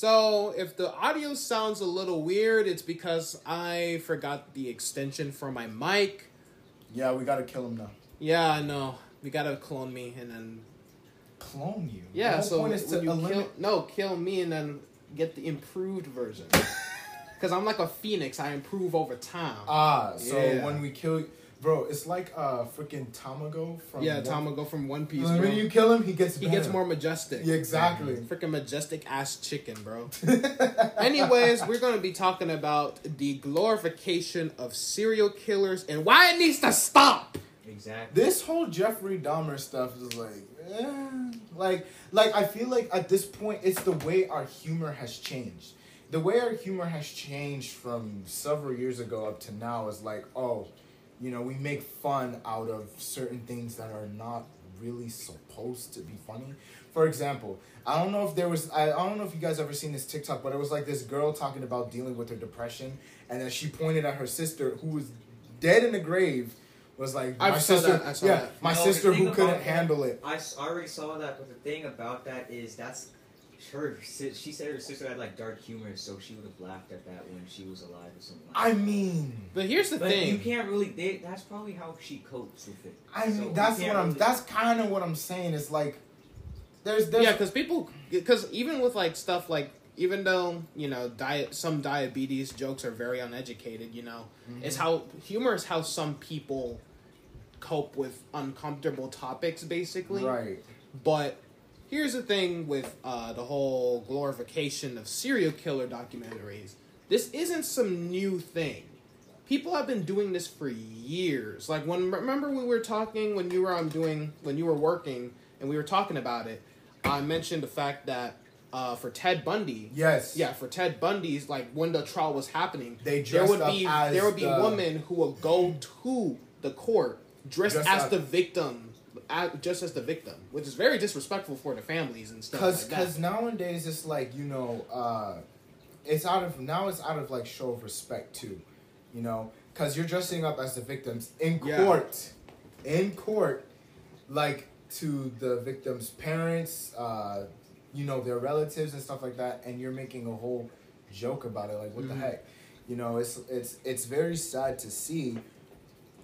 So, if the audio sounds a little weird, it's because I forgot the extension for my mic. Yeah, we gotta kill him now. Yeah, I know. We gotta clone me and then. Clone you. Yeah, The so point is to when you eliminate. kill, no, kill me and then get the improved version. Because I'm like a phoenix, I improve over time. Ah, so Yeah. when we kill, bro, it's like uh freaking Tamago from yeah, One- Tamago from One Piece. When you kill him, he gets he gets more majestic. Yeah, exactly. Freaking majestic ass chicken, bro. Anyways, we're going to be talking about the glorification of serial killers and why it needs to stop. Exactly. This whole Jeffrey Dahmer stuff is like, eh, like, like I feel like at this point it's the way our humor has changed. The way our humor has changed from several years ago up to now is like, oh, you know, we make fun out of certain things that are not really supposed to be funny. For example, I don't know if there was, I, I don't know if you guys ever seen this TikTok, but it was like this girl talking about dealing with her depression, and then she pointed at her sister who was dead in the grave. Was like I my sister, I yeah, that. my No, sister who couldn't that- handle it. I s- already saw that, but the thing about that is that's her. si- She said her sister had like dark humor, so she would have laughed at that when she was alive or something. Like I mean, But here's the but thing. you can't really. They, that's probably how she copes with it. I mean you that's can't what I'm. really- That's kind of what I'm saying. It's like there's there's yeah, because people, because even with like stuff like, even though you know, diet, some diabetes jokes are very uneducated. You know, mm-hmm. it's how humor is how some people cope with uncomfortable topics, basically. right. But here's the thing with uh, the whole glorification of serial killer documentaries. This isn't some new thing. People have been doing this for years. Like when remember we were talking when you were um, doing when you were working and we were talking about it. I mentioned the fact that uh, for Ted Bundy, Yes. yeah, for Ted Bundy's like when the trial was happening, They there would be there would be the- women who would go to the court dressed, Dressed as up. the victim, just as the victim, which is very disrespectful for the families and stuff Cause, like nowadays it's like you know, uh, it's out of now it's out of like show of respect too, you know, cause you're dressing up as the victims in Yeah. court, in court, like to the victims' parents, uh, you know, their relatives and stuff like that, and you're making a whole joke about it. Like, what Mhm. the heck? You know, it's it's it's very sad to see.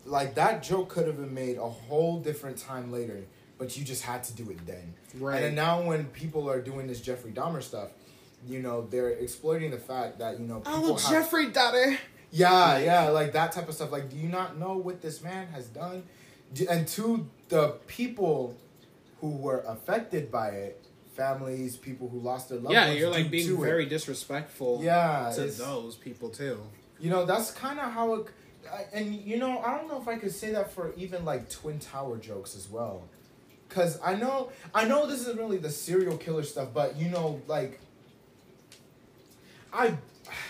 Like that joke could have been made a whole different time later, but you just had to do it then. Right. And then now when people are doing this Jeffrey Dahmer stuff, you know, they're exploiting the fact that, you know, people oh, have- Jeffrey Dahmer. Yeah, yeah, like that type of stuff. Like, do you not know what this man has done? And to the people who were affected by it, families, people who lost their loved Yeah, ones you're like being to it. very disrespectful. Yeah, to those people too. You know, that's kind of how it. I- And you know, I don't know if I could say that for even like Twin Tower jokes as well, because I know I know this isn't really the serial killer stuff, but you know, like I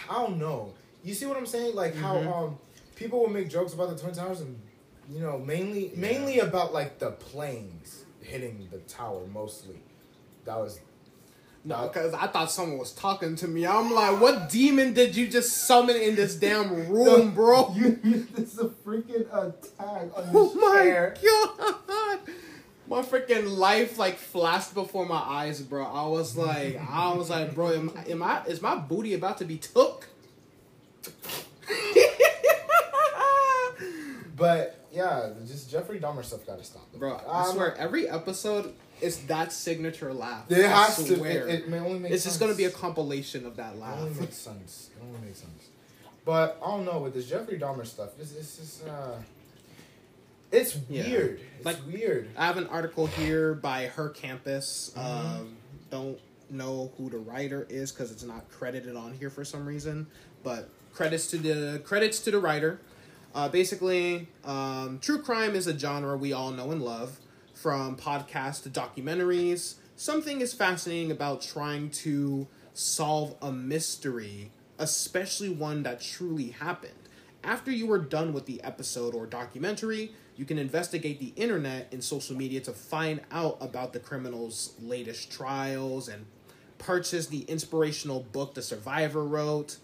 I don't know. You see what I'm saying? Like Mhm. how um people will make jokes about the Twin Towers and you know mainly Yeah. mainly about like the planes hitting the tower mostly. That was No, because I thought someone was talking to me. I'm like, what demon did you just summon in this damn room, bro? You, you this is a freaking attack on Oh my chair. god! My freaking life like flashed before my eyes, bro. I was like, I was like, bro, am, am I is my booty about to be took? But yeah, just Jeffrey Dahmer stuff gotta stop. bro, I Um, swear, every episode is that signature laugh. It has to. swear. It, may only make it's sense. just gonna be a compilation of that laugh. It only makes sense. It only makes sense. But I don't know with this Jeffrey Dahmer stuff. It's it's just uh, it's Yeah. weird. It's Like- weird. I have an article here by her campus. Mm-hmm. Um, don't know who the writer is because it's not credited on here for some reason. But credits to the credits to the writer. Uh, basically, um, true crime is a genre we all know and love. From podcasts to documentaries, something is fascinating about trying to solve a mystery, especially one that truly happened. After you are done with the episode or documentary, you can investigate the internet and social media to find out about the criminal's latest trials and purchase the inspirational book The Survivor wrote.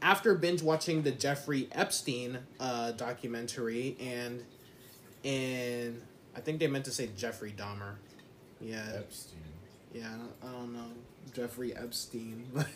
After binge watching the Jeffrey Epstein uh, documentary and and I think they meant to say Jeffrey Dahmer. Yeah. Epstein. Yeah, I don't, I don't know Jeffrey Epstein, but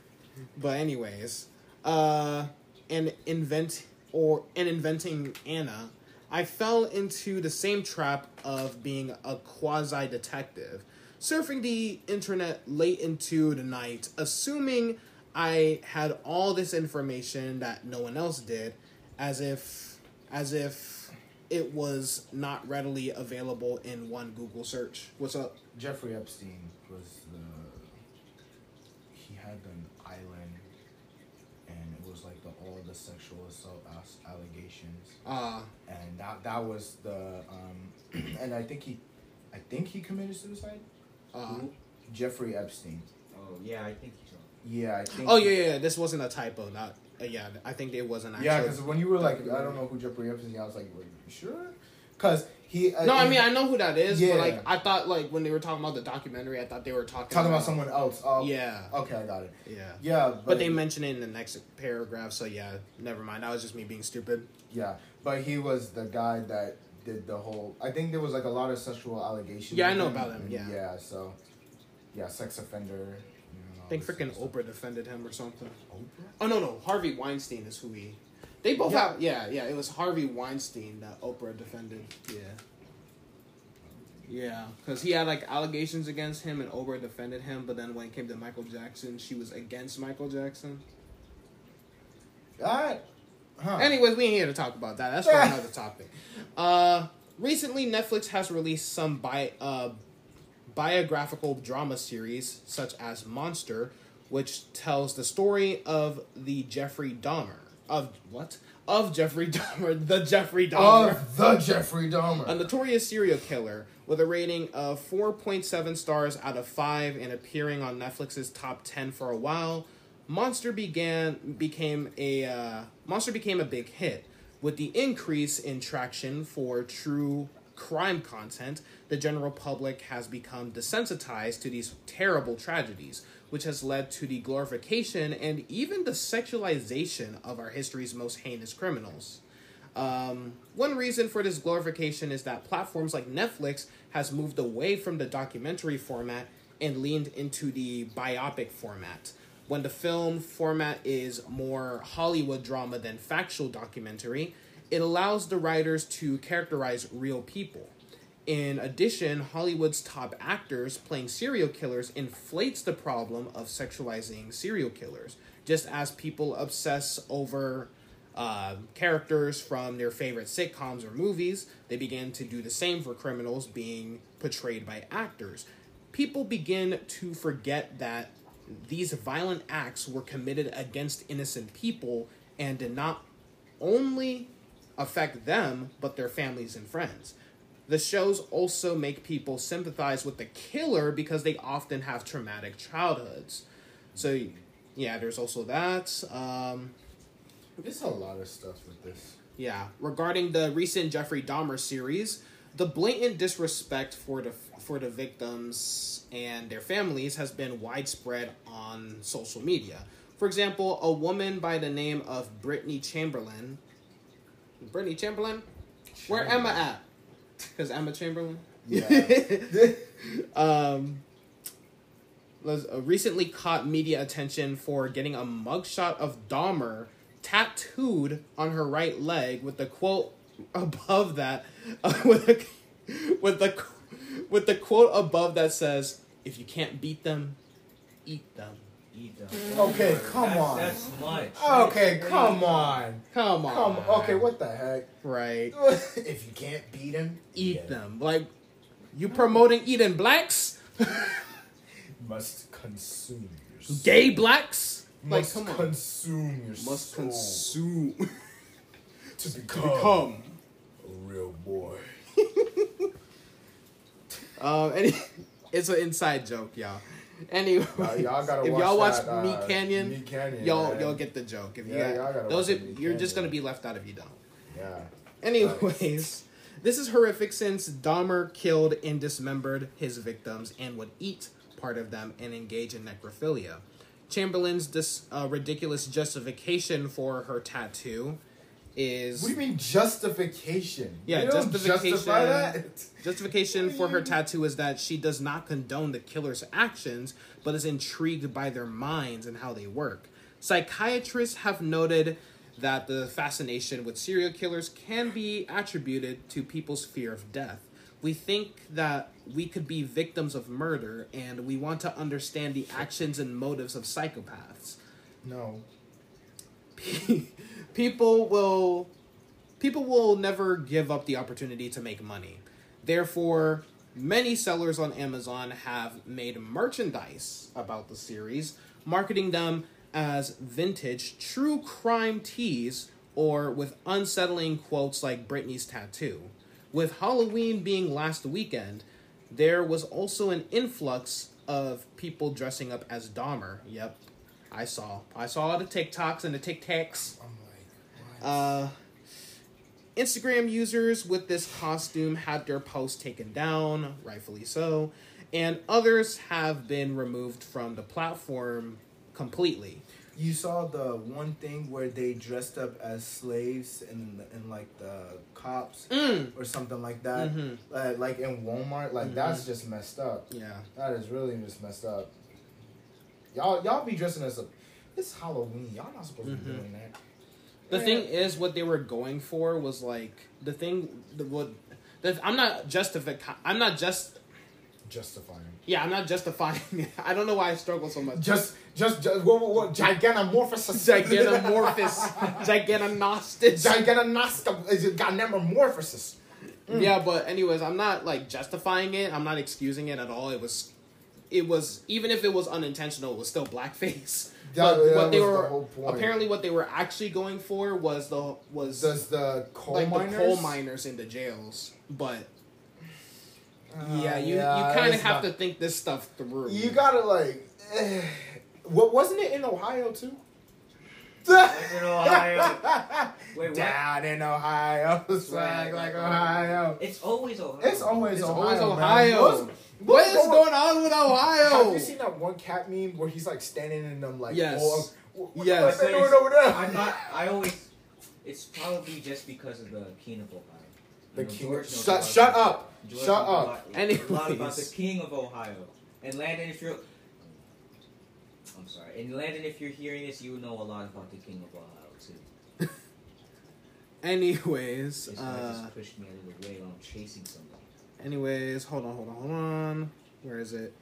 but anyways, uh, and invent or in inventing Anna, I fell into the same trap of being a quasi detective, surfing the internet late into the night, assuming I had all this information that no one else did, as if as if it was not readily available in one Google search. What's up? Jeffrey Epstein was the. He had an island, and it was like the all the sexual assault as- allegations, Uh and that that was the um, and I think he, I think he committed suicide. uh Who? Jeffrey Epstein. Oh yeah, I think so. Yeah, I think. Oh yeah, yeah, yeah. This wasn't a typo. Not uh, yeah. I think it wasn't actually. Yeah, because when you were like, I don't know who Jeffrey Epstein, I was like, were you sure? Because he. Uh, no, I mean I know who that is, Yeah. but like I thought like when they were talking about the documentary, I thought they were talking talking about someone else. Oh, Yeah, Okay, I got it. yeah. Yeah, but, But they mention it in the next paragraph, so yeah, never mind. That was just me being stupid. Yeah, but he was the guy that did the whole. I think there was like a lot of sexual allegations. Yeah, I know about him, yeah. Yeah, so. Yeah, sex offender. Think freaking. Oprah defended him or something. Oprah? Oh no, no, Harvey Weinstein is who he. They both Yeah. have yeah, yeah. It was Harvey Weinstein that Oprah defended. Yeah. Yeah, because he had like allegations against him, and Oprah defended him. But then when it came to Michael Jackson, she was against Michael Jackson. That. Huh. Anyways, we ain't here to talk about that. That's for another topic. Uh, recently, Netflix has released some bi- uh, biographical drama series, such as Monster, which tells the story of the Jeffrey Dahmer of what of Jeffrey Dahmer, the Jeffrey Dahmer, Of the Jeffrey Dahmer. a notorious serial killer with a rating of 4.7 stars out of 5 and appearing on Netflix's top 10 for a while. Monster began became a uh, Monster became a big hit with the increase in traction for true crime content. The general public has become desensitized to these terrible tragedies, which has led to the glorification and even the sexualization of our history's most heinous criminals. Um, one reason for this glorification is that platforms like Netflix has moved away from the documentary format and leaned into the biopic format. When the film format is more Hollywood drama than factual documentary, it allows the writers to characterize real people. In addition, Hollywood's top actors playing serial killers inflates the problem of sexualizing serial killers, just as people obsess over uh, characters from their favorite sitcoms or movies. They began to do the same for criminals being portrayed by actors. People begin to forget that these violent acts were committed against innocent people and did not only affect them, but their families and friends. The shows also make people sympathize with the killer because they often have traumatic childhoods. So, yeah, there's also that. Um, There's a lot of stuff with this. yeah, regarding the recent Jeffrey Dahmer series, the blatant disrespect for the for the victims and their families has been widespread on social media. For example, a woman by the name of Brittany Chamberlain. Brittany Chamberlain? Where Emma at? Because Emma Chamberlain? Yeah. um, was recently caught media attention for getting a mugshot of Dahmer tattooed on her right leg with the quote above that uh, with with the with the quote above that says, "If you can't beat them, eat them." Eat them. Okay, come on. That's much. Okay, come on. Come on, Come. Okay, what the heck? right? if you can't beat him, Eat yeah. them. Like you promoting eating blacks, Must consume your soul. gay blacks. Like Must come on, consume your must consume to to become, become. a real boy. Um, any, it's an inside joke, y'all. Anyway, Y'all, y'all if watch y'all watch that, uh, Canyon, Meat Canyon, y'all man. y'all get the joke. If you Yeah, got- y'all gotta those, are, Meat you're just gonna be left out if you don't. Yeah. Anyways, this is horrific since Dahmer killed and dismembered his victims and would eat part of them and engage in necrophilia. Chamberlain's dis, uh, ridiculous justification for her tattoo is What do you mean justification? Yeah, You justification. Justify that. Justification for her tattoo is that she does not condone the killer's actions, but is intrigued by their minds and how they work. Psychiatrists have noted that the fascination with serial killers can be attributed to people's fear of death. We think that we could be victims of murder, and we want to understand the actions and motives of psychopaths. No. people will people will never give up the opportunity to make money. Therefore, many sellers on Amazon have made merchandise about the series, marketing them as vintage true crime tees or with unsettling quotes like Britney's tattoo. With Halloween being last weekend, there was also an influx of people dressing up as Dahmer. Yep, I saw. I saw the TikToks and the like, what? Uh, Instagram users with this costume had their posts taken down, rightfully so, and others have been removed from the platform completely. you saw the one thing where they dressed up as slaves and and like the cops Mm. or something like that, Mhm. uh, like in Walmart. Like Mhm. that's just messed up. Yeah. That is really just messed up. Y'all, y'all be dressing as a. It's Halloween. Y'all not supposed to be Mhm. doing that. The thing is, what they were going for was like the thing. The what. The, I'm not justifying. I'm not just. justifying. Yeah, I'm not justifying. I don't know why I struggle so much. Just, just, just what, what. Gigantomorphous, gigantonostis. Gigantonostic. Is it gigantomorphosis? Yeah, but anyways, I'm not like justifying it. I'm not excusing it at all. It was, it was even if it was unintentional, it was still blackface. That- but that what they was the were apparently what they were actually going for was the was Does the coal like miners? the coal miners in the jails. But Uh, yeah, you yeah, you kind of have not- to think this stuff through. You gotta like. eh. what wasn't it in Ohio too? in Ohio. Wait, what? Down in Ohio, swag like Ohio. It's always Ohio. It's always it's Ohio. always man. Ohio. What's- what is what's going on with Ohio? Have you seen that one cat meme where he's like standing in them like Yes. oh, what, what Yes. the fuck they doing over there? I'm not. I always. It's probably just because of the King of Ohio. The You know, king. George Shut, about shut that. up. George Shut knows up. A lot, a lot about the King of Ohio. And Landon, if you're. I'm sorry. And Landon, if you're hearing this, you know a lot about the King of Ohio too. Anyways, This guy uh, just pushed me out of the way while I'm chasing somebody. Anyways, hold on, hold on, hold on. Where is it?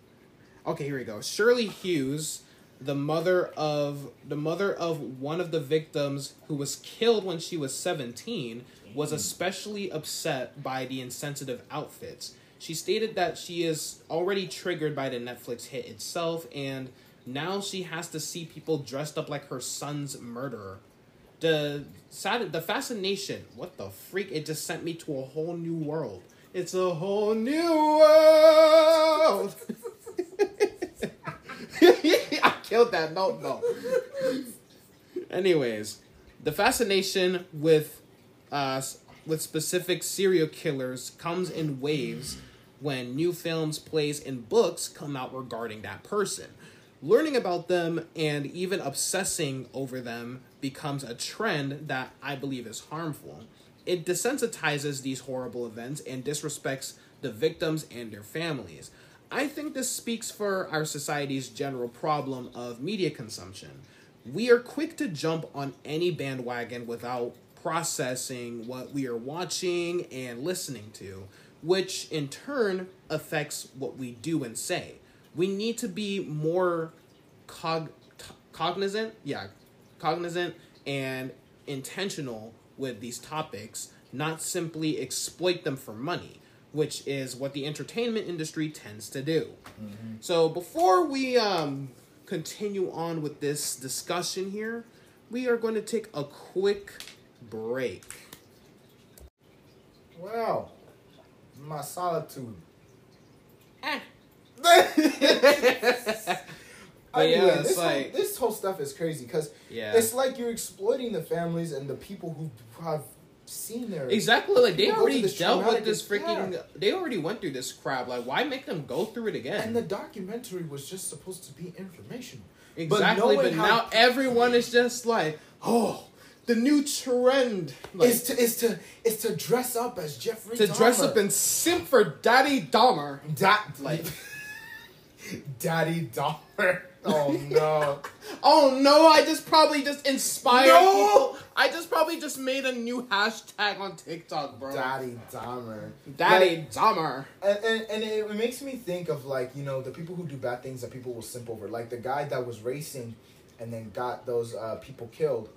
Okay, here we go. Shirley Hughes, the mother of the mother of one of the victims who was killed when she was 17, was mm. especially upset by the insensitive outfits. She stated that she is already triggered by the Netflix hit itself and now she has to see people dressed up like her son's murderer. The sad, the fascination, what the freak? It just sent me to a whole new world. It's a whole new world. I killed that note though. Anyways, the fascination with uh with specific serial killers comes in waves when new films, plays, and books come out regarding that person. Learning about them and even obsessing over them becomes a trend that I believe is harmful. It desensitizes these horrible events and disrespects the victims and their families. I think this speaks for our society's general problem of media consumption. We are quick to jump on any bandwagon without processing what we are watching and listening to, which in turn affects what we do and say. We need to be more cog- cognizant, yeah, cognizant and intentional with these topics, not simply exploit them for money, which is what the entertainment industry tends to do. So before we um, continue on with this discussion here, we are going to take a quick break. Well, my solitude. But yeah, it's this, like- whole, this whole stuff is crazy because Yeah. it's like you're exploiting the families and the people who have seen their Exactly, like they already dealt with this freaking. yeah. They already went through this crap. Like, why make them go through it again? And the documentary was just supposed to be informational. exactly, but, how- now everyone is just like, oh, the new trend like, is to is to is to dress up as Jeffrey to dress up and simp for Daddy Dahmer. Da- Like- Daddy Dahmer. Oh no. Oh no! I just probably just inspired. No! people. I just probably just made a new hashtag on TikTok, bro. Daddy Dahmer. Daddy Like, Dahmer. and, and, and it, it makes me think of like you know the people who do bad things that people will simp over like the guy that was racing and then got those uh, people killed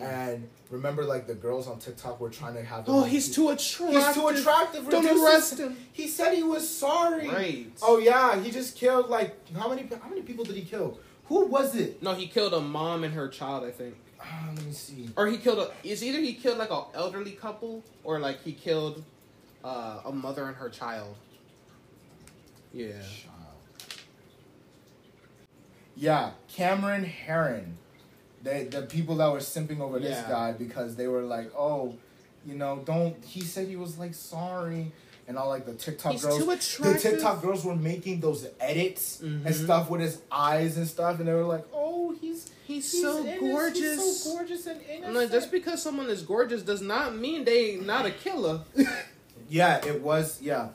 and remember like the girls on tiktok were trying to have him Oh, like, he's too attractive. he's too attractive Don't reduce arrest him. he said he was sorry Right. oh yeah he just killed like how many how many people did he kill who was it No, he killed a mom and her child. I think, Ah, let me see or he killed a. It's either he killed like an elderly couple, or like he killed uh, a mother and her child. Yeah. Child. Yeah, Cameron Herrin. They the people that were simping over this Yeah. guy because they were like, oh, you know, don't. He said he was like sorry, and all like the TikTok He's girls. too the. TikTok girls were making those edits Mhm. and stuff with his eyes and stuff, and they were like, oh, he's He's, he's so innocent, gorgeous. He's so gorgeous and innocent. Like, just because someone is gorgeous does not mean they not a killer. yeah, it was. Yeah,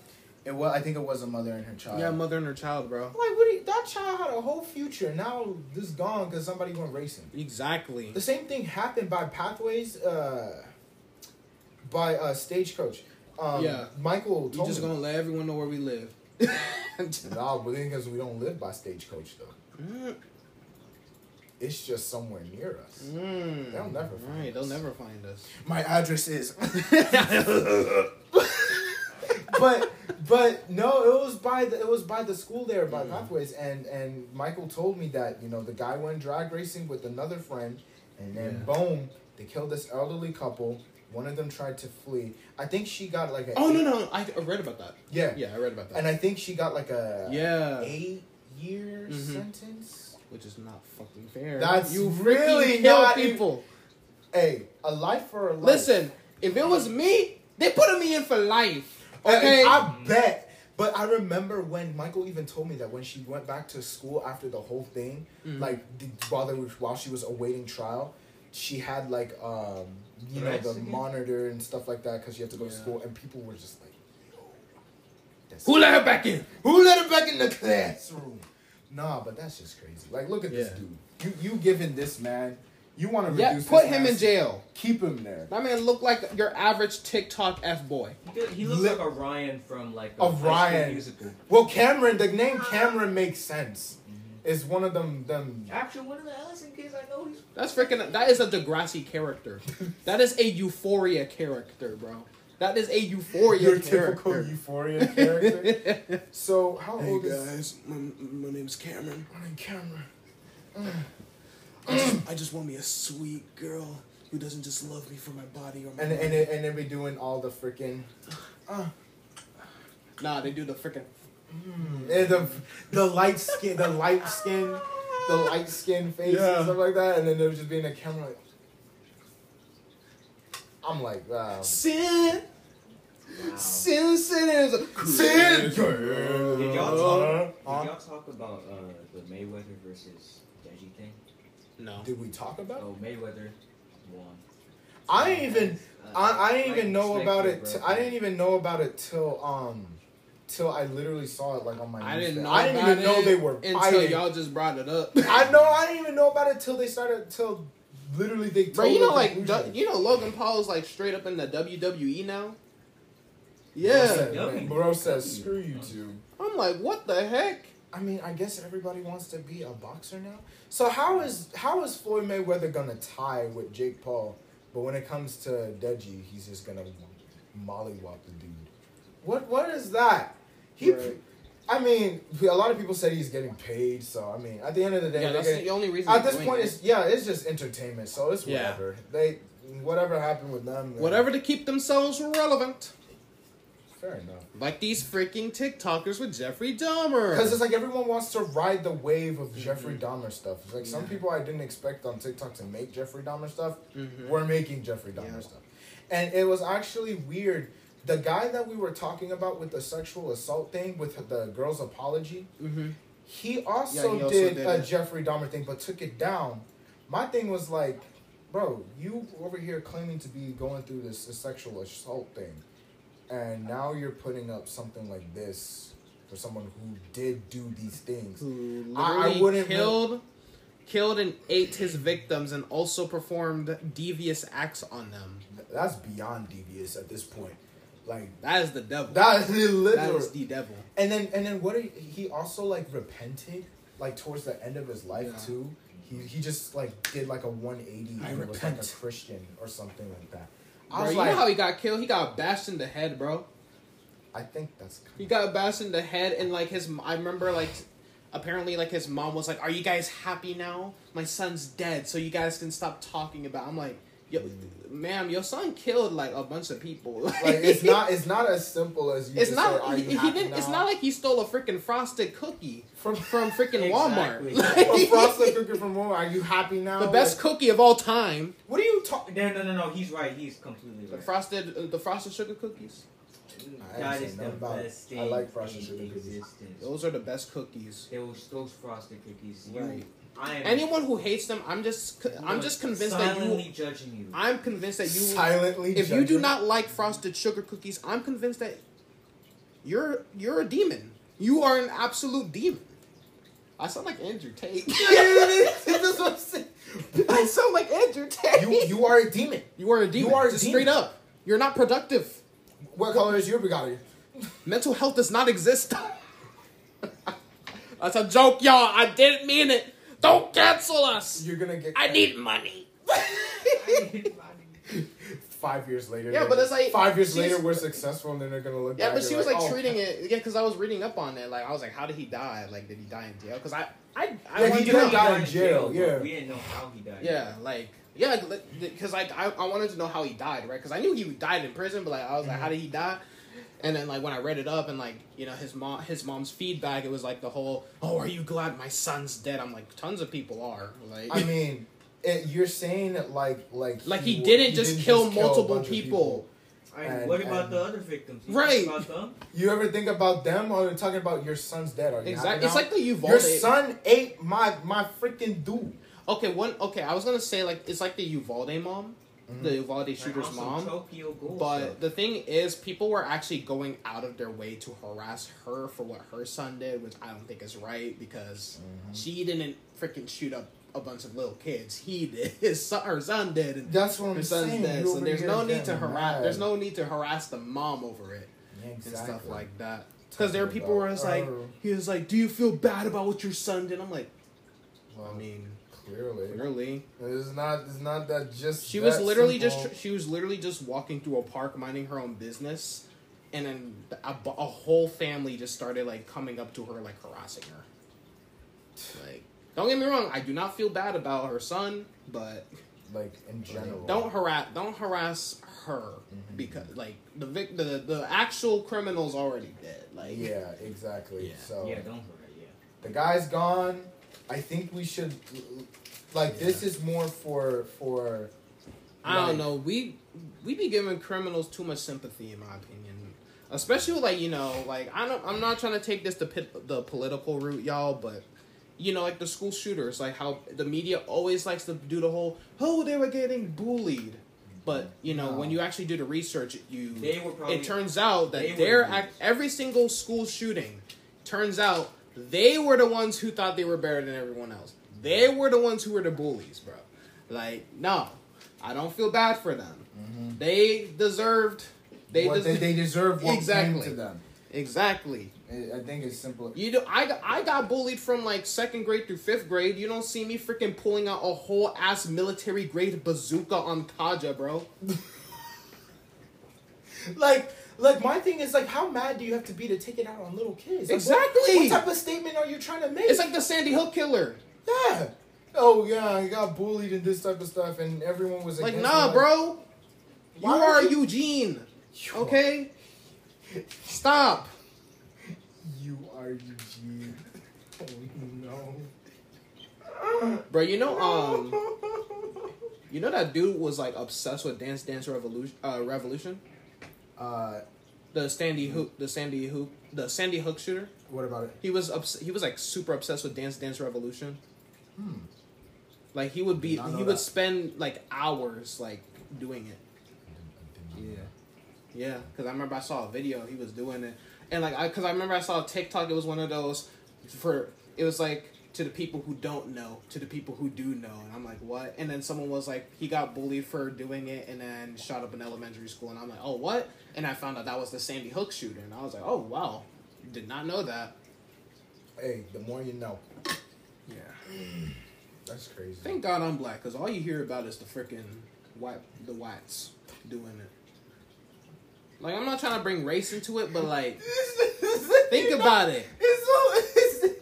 it was. I think it was a mother and her child. yeah, mother and her child, bro. Like, what? Do you, that child had a whole future. Now this gone because somebody went racing. Exactly. The same thing happened by Pathways, uh, by uh, Stagecoach. Um, Yeah. Michael You told just gonna let everyone know where we live. No, but then because we don't live by Stagecoach though. Mm, It's just somewhere near us. mm. They'll never find Right, they'll never find us. My address is. but but no, it was by the it was by the school there by Mm. Pathways, and and Michael told me that you know the guy went drag racing with another friend, and then Yeah. boom, they killed this elderly couple. One of them tried to flee. I think she got like a Oh no no, I I read about that. yeah Yeah, I read about that. and I think she got like a yeah, eight year Mhm. sentence. which is not fucking fair. That's you really kill not people. Hey, a life for a life. Listen, if it was me, they put me in for life. Okay, Okay. I bet. But I remember when Michael even told me that when she went back to school after the whole thing, Mhm. like while they were, while she was awaiting trial, she had like um you know the again? monitor and stuff like that because you have to go to school, and people were just like, that's Who let her back in? who let her back in the classroom? Nah, but that's just crazy. Like, look at this dude. You you giving this man? You want to Yeah, put this him man's- in jail. Keep him there. That man look like your average TikTok f boy. He, looks Li- like a Ryan from like A a High School Ryan. musical. Well, Cameron, the name Cameron makes sense. Is one of them them Actually, one of the Ellison kids I know. He's That's freaking. That is a Degrassi character. That is a Euphoria character, bro. That is a Euphoria character. your character. typical euphoria character. so how old is my, my name's Cameron. my name Cameron? I just, I just want me a sweet girl who doesn't just love me for my body or my. And and and then be doing all the freaking uh, nah, they do the freaking. and the the light skin, the light skin, the light skin face Yeah. and stuff like that, and then there was just being a camera. Like, I'm like, wow. Sin, wow. sin, sin is a Sin. Did y'all talk? Did y'all talk about uh, the Mayweather versus Deji thing? No. Did we talk about? Oh, Mayweather won. I didn't even. Uh, I, I didn't even know about it. bro. T- I didn't even know about it till um, till I literally saw it like on my. I didn't know. I didn't about even know they were until fighting. y'all just brought it up. I know. I didn't even know about it till they started. Till literally they. Bro, told you know, like, du- you know, Logan Paul is like straight up in the WWE now. Yeah, said, W. bro says, "Screw you two. I'm like, what the heck? I mean, I guess everybody wants to be a boxer now. So how is how is Floyd Mayweather gonna tie with Jake Paul? But when it comes to Deji, he's just gonna mollywop the dude. What what is that? He, Right. I mean, a lot of people said he's getting paid. So I mean, at the end of the day, Yeah, they're that's getting- the only reason. at this point, it. it's yeah, it's just entertainment. So it's Yeah. whatever they whatever happened with them. whatever to keep themselves relevant, Fair enough. like these freaking TikTokers with Jeffrey Dahmer. Because it's like everyone wants to ride the wave of Jeffrey Dahmer stuff. It's like some Mm-hmm. People I didn't expect on TikTok to make Jeffrey Dahmer stuff Mhm. were making Jeffrey Dahmer Yeah. stuff. And it was actually weird. The guy that we were talking about with the sexual assault thing with the girl's apology, Mhm. he also, Yeah, he also did, did a it. Jeffrey Dahmer thing but took it down. My thing was like, bro, you over here claiming to be going through this sexual assault thing, and now you're putting up something like this for someone who did do these things. who I- I literally wouldn't killed, killed and ate his victims, and also performed devious acts on them. That's beyond devious at this point. Like That is the devil. that is that literal. is the devil. And then and then what? He, he also like repented, like towards the end of his life Yeah. too. He he just like did like a one eighty. I and was like a. Christian or something like that. I Bro, was you know how he got killed? He got bashed in the head, bro. I think that's. He got bashed in the head, and like his, I remember like, apparently like his mom was like, "Are you guys happy now? My son's dead, so you guys can stop talking about." I'm like, "Yo, ma'am, your son killed like a bunch of people. like it's not it's not as simple as you. It's just not. Say, "Are he, you he happy didn't. It's not like he stole a freaking frosted cookie from from freaking Exactly. Walmart. from frosted cookie from Walmart. Are you happy now? the best Like, cookie of all time. what are you talking? No, no, no, no. He's right. He's completely The right. frosted, uh, the frosted sugar cookies. I That ain't is saying the about it. best I like frosted sugar in cookies. Those are the best cookies. Those those frosted cookies. Right. I am. Anyone who hates them, I'm just, I'm just convinced that silently you. judging you. I'm convinced that you. Silently. if you do judging. not like frosted sugar cookies, I'm convinced that you're you're a demon. You are an absolute demon. I sound like Andrew Tate. That's what I'm saying. I sound like Andrew Tate. You you are a demon. You are a demon. You are a Just demon. straight up. You're not productive. What color is your Bugatti? Mental health does not exist. That's a joke, y'all. I didn't mean it. Don't cancel us. You're gonna get. I need money. Five years later. Yeah, but it's like- five years later we're successful, and then they're gonna look. Yeah, back but she was like oh, treating it. Yeah, because I was reading up on it. Like I was like, how did he die? Like, did he die in jail? Because I, I, I Yeah, he didn't die in jail, but yeah. We didn't know how he died. Yeah, like yeah, because like I, I wanted to know how he died, right? Because I knew he died in prison, but like I was like, mm-hmm. how did he die? And then like when I read it up and like you know his mom his mom's feedback, it was like the whole, oh, are you glad my son's dead? I'm like, tons of people are like. I mean, it, you're saying it like like Like, he wa- didn't just kill a multiple bunch of people. And, And- what about and- the other victims? You Right. About them? You ever think about them, or are you talking about your son's dead? Are you exactly, it's like the Uvalde. your son ate my my freaking dude. Okay, one. Okay, I was gonna say like it's like the Uvalde mom, Mhm. the Uvalde shooter's mom. Tokyo Ghoul But stuff. the thing is, people were actually going out of their way to harass her for what her son did, which I don't think is right because Mm-hmm. she didn't freaking shoot up a bunch of little kids. He did. His son, her son did, and That's what I'm son's saying. dead. So there's no need to harass. mad. There's no need to harass the mom over it Yeah, and stuff like that. Because there are people where it's like, he was like, "Do you feel bad about what your son did?" I'm like, Well, I mean, clearly, clearly. it's not. It's not that just. She was literally simple. just she was literally just walking through a park minding her own business, and then a, a whole family just started like coming up to her like harassing her. Like, don't get me wrong, I do not feel bad about her son, but like in general. don't harass don't harass her Mhm. because like the vic the the actual criminal's already dead. Like, Yeah, exactly. Yeah. So yeah, don't hurt. Yeah. the guy's gone. I think we should. Like this is more for for. I don't know. We we be giving criminals too much sympathy, in my opinion. Especially like you know, like I don't. I'm not trying to take this the pit, the political route, y'all, but you know, like the school shooters, like how the media always likes to do the whole, oh, they were getting bullied. But you know, No. when you actually do the research, you They were probably. it turns out that were they're bullies. act, every single school shooting turns out they were the ones who thought they were better than everyone else. They were the ones who were the bullies, bro. Like, no, I don't feel bad for them. Mhm. They deserved. They, what des- they, deserve what Exactly. came to them. exactly. I think it's simple. You know, I got, I got bullied from like second grade through fifth grade. You don't see me freaking pulling out a whole ass military grade bazooka on Kaja, bro. Like, like my thing is like, how mad do you have to be to take it out on little kids? Like, Exactly. What, type of statement are you trying to make? It's like the Sandy Hook killer. yeah. Oh yeah, I got bullied and this type of stuff, and everyone was Like, nah, me, bro. You Why are you- Eugene. Okay? Stop. You are Eugene. Oh no. Bro, you know, um, you know that dude was like obsessed with Dance Dance Revolution. Uh, Revolution. Uh, The Sandy Hook, the Sandy Hook, the Sandy Hook shooter. what about it? He was obs- he was like super obsessed with Dance Dance Revolution. Hmm. Like he would be, he would that. spend like hours like doing it. Yeah, yeah. Because I remember I saw a video he was doing it, and like I, because I remember I saw a TikTok. It was one of those for it was like to the people who don't know, to the people who do know, and I'm like, what? And then someone was like, he got bullied for doing it, and then shot up an elementary school, and I'm like, oh what? And I found out that was the Sandy Hook shooter, and I was like, oh wow, did not know that. Hey, the more you know. Yeah. Mm, that's crazy. Thank God I'm black, because all you hear about is the freaking white, the whites doing it. Like I'm not trying to bring race into it, but like think about it. It's so it's,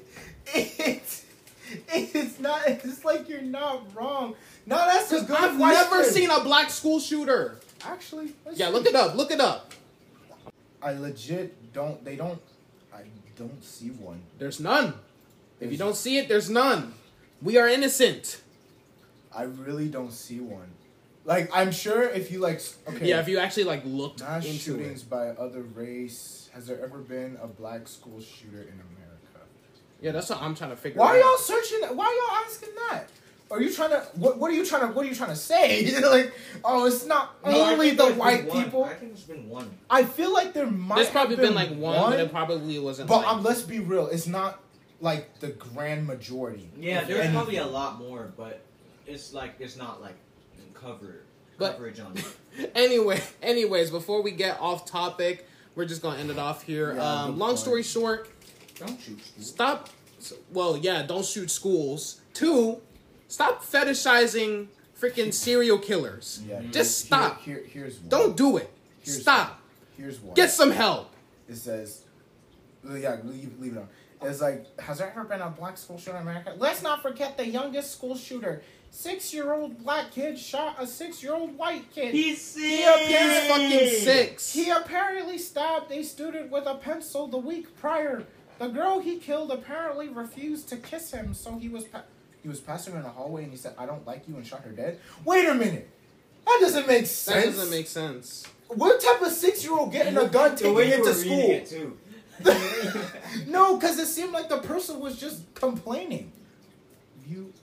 it's it's not. It's like you're not wrong. No, that's a good I've question. never seen a black school shooter. Actually, let's Yeah, see. look it up. Look it up. I legit don't. They don't. I don't see one. There's none. If you don't see it, there's none. We are innocent. I really don't see one. Like I'm sure if you like. Okay. Yeah, if you actually like looked mass into shootings it. by other race. Has there ever been a black school shooter in America? Yeah, that's what I'm trying to figure out. Why are y'all searching? Why are y'all asking that? Are you trying to? What, what are you trying to? What are you trying to say? like, oh, it's not No, only the there's been white one. people. I think there's been one. I feel like there might. There's probably have been, like one, but it probably wasn't. But like, um, let's be real. It's not like the grand majority. Yeah, there's any. probably a lot more, but it's like it's not like cover But- coverage on it. anyway, anyways, before we get off topic, we're just gonna end it off here. Yeah, um, long point. story short, Don't shoot. School. stop. Well, yeah, don't shoot schools. Two, stop fetishizing freaking serial killers. Yeah, Just here- stop. Here, here's one. Don't do it. Here's Stop. Here's one. Get some help. It says, yeah, leave, leave it on. It's like, has there ever been a black school shooter in America? Let's not forget the youngest school shooter. Six-year-old black kid shot a six-year-old white kid. He's He He's appears fucking six. He apparently stabbed a student with a pencil the week prior. The girl he killed apparently refused to kiss him, so he was pa- he was passing her in the hallway and he said, "I don't like you," and shot her dead. Wait a minute, that doesn't make sense. That doesn't make sense. What type of six-year-old getting a gun the taking way you it to school? it too. no, because it seemed like the person was just complaining. You,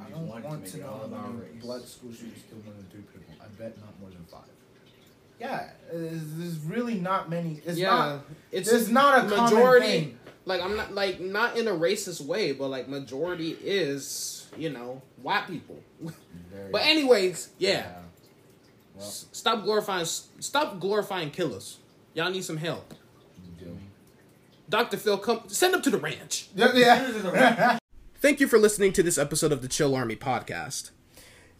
I don't wanted to want to know how about many blood school shooters killed more than three people. I bet not more than five. Yeah, there's there's really not many. It's yeah, not. it's There's not a majority. majority. Thing. Like I'm not like not in a racist way, but like majority is you know white people. But anyways, yeah. Well, S- Stop glorifying. Stop glorifying killers. Y'all need some help. Dr. Phil, come send them to the ranch. Yeah, yeah. Thank you for listening to this episode of the Chill Army podcast.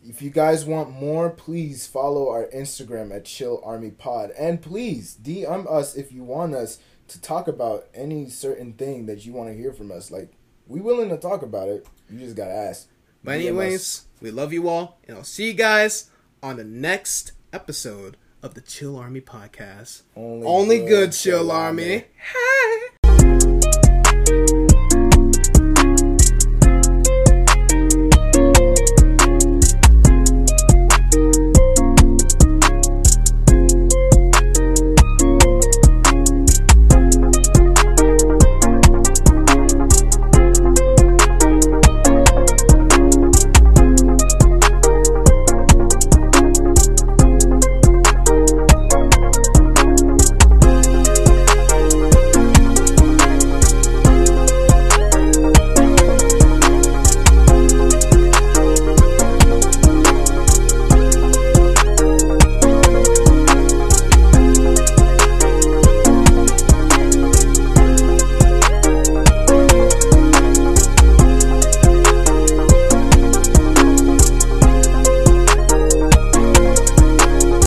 If you guys want more, please follow our Instagram at Chill Army Pod, and please DM us if you want us to talk about any certain thing that you want to hear from us. Like we willing to talk about it. You just gotta ask. But anyways, we love you all, and I'll see you guys on the next episode of the Chill Army podcast. only, Only good, Chill Army. Hey.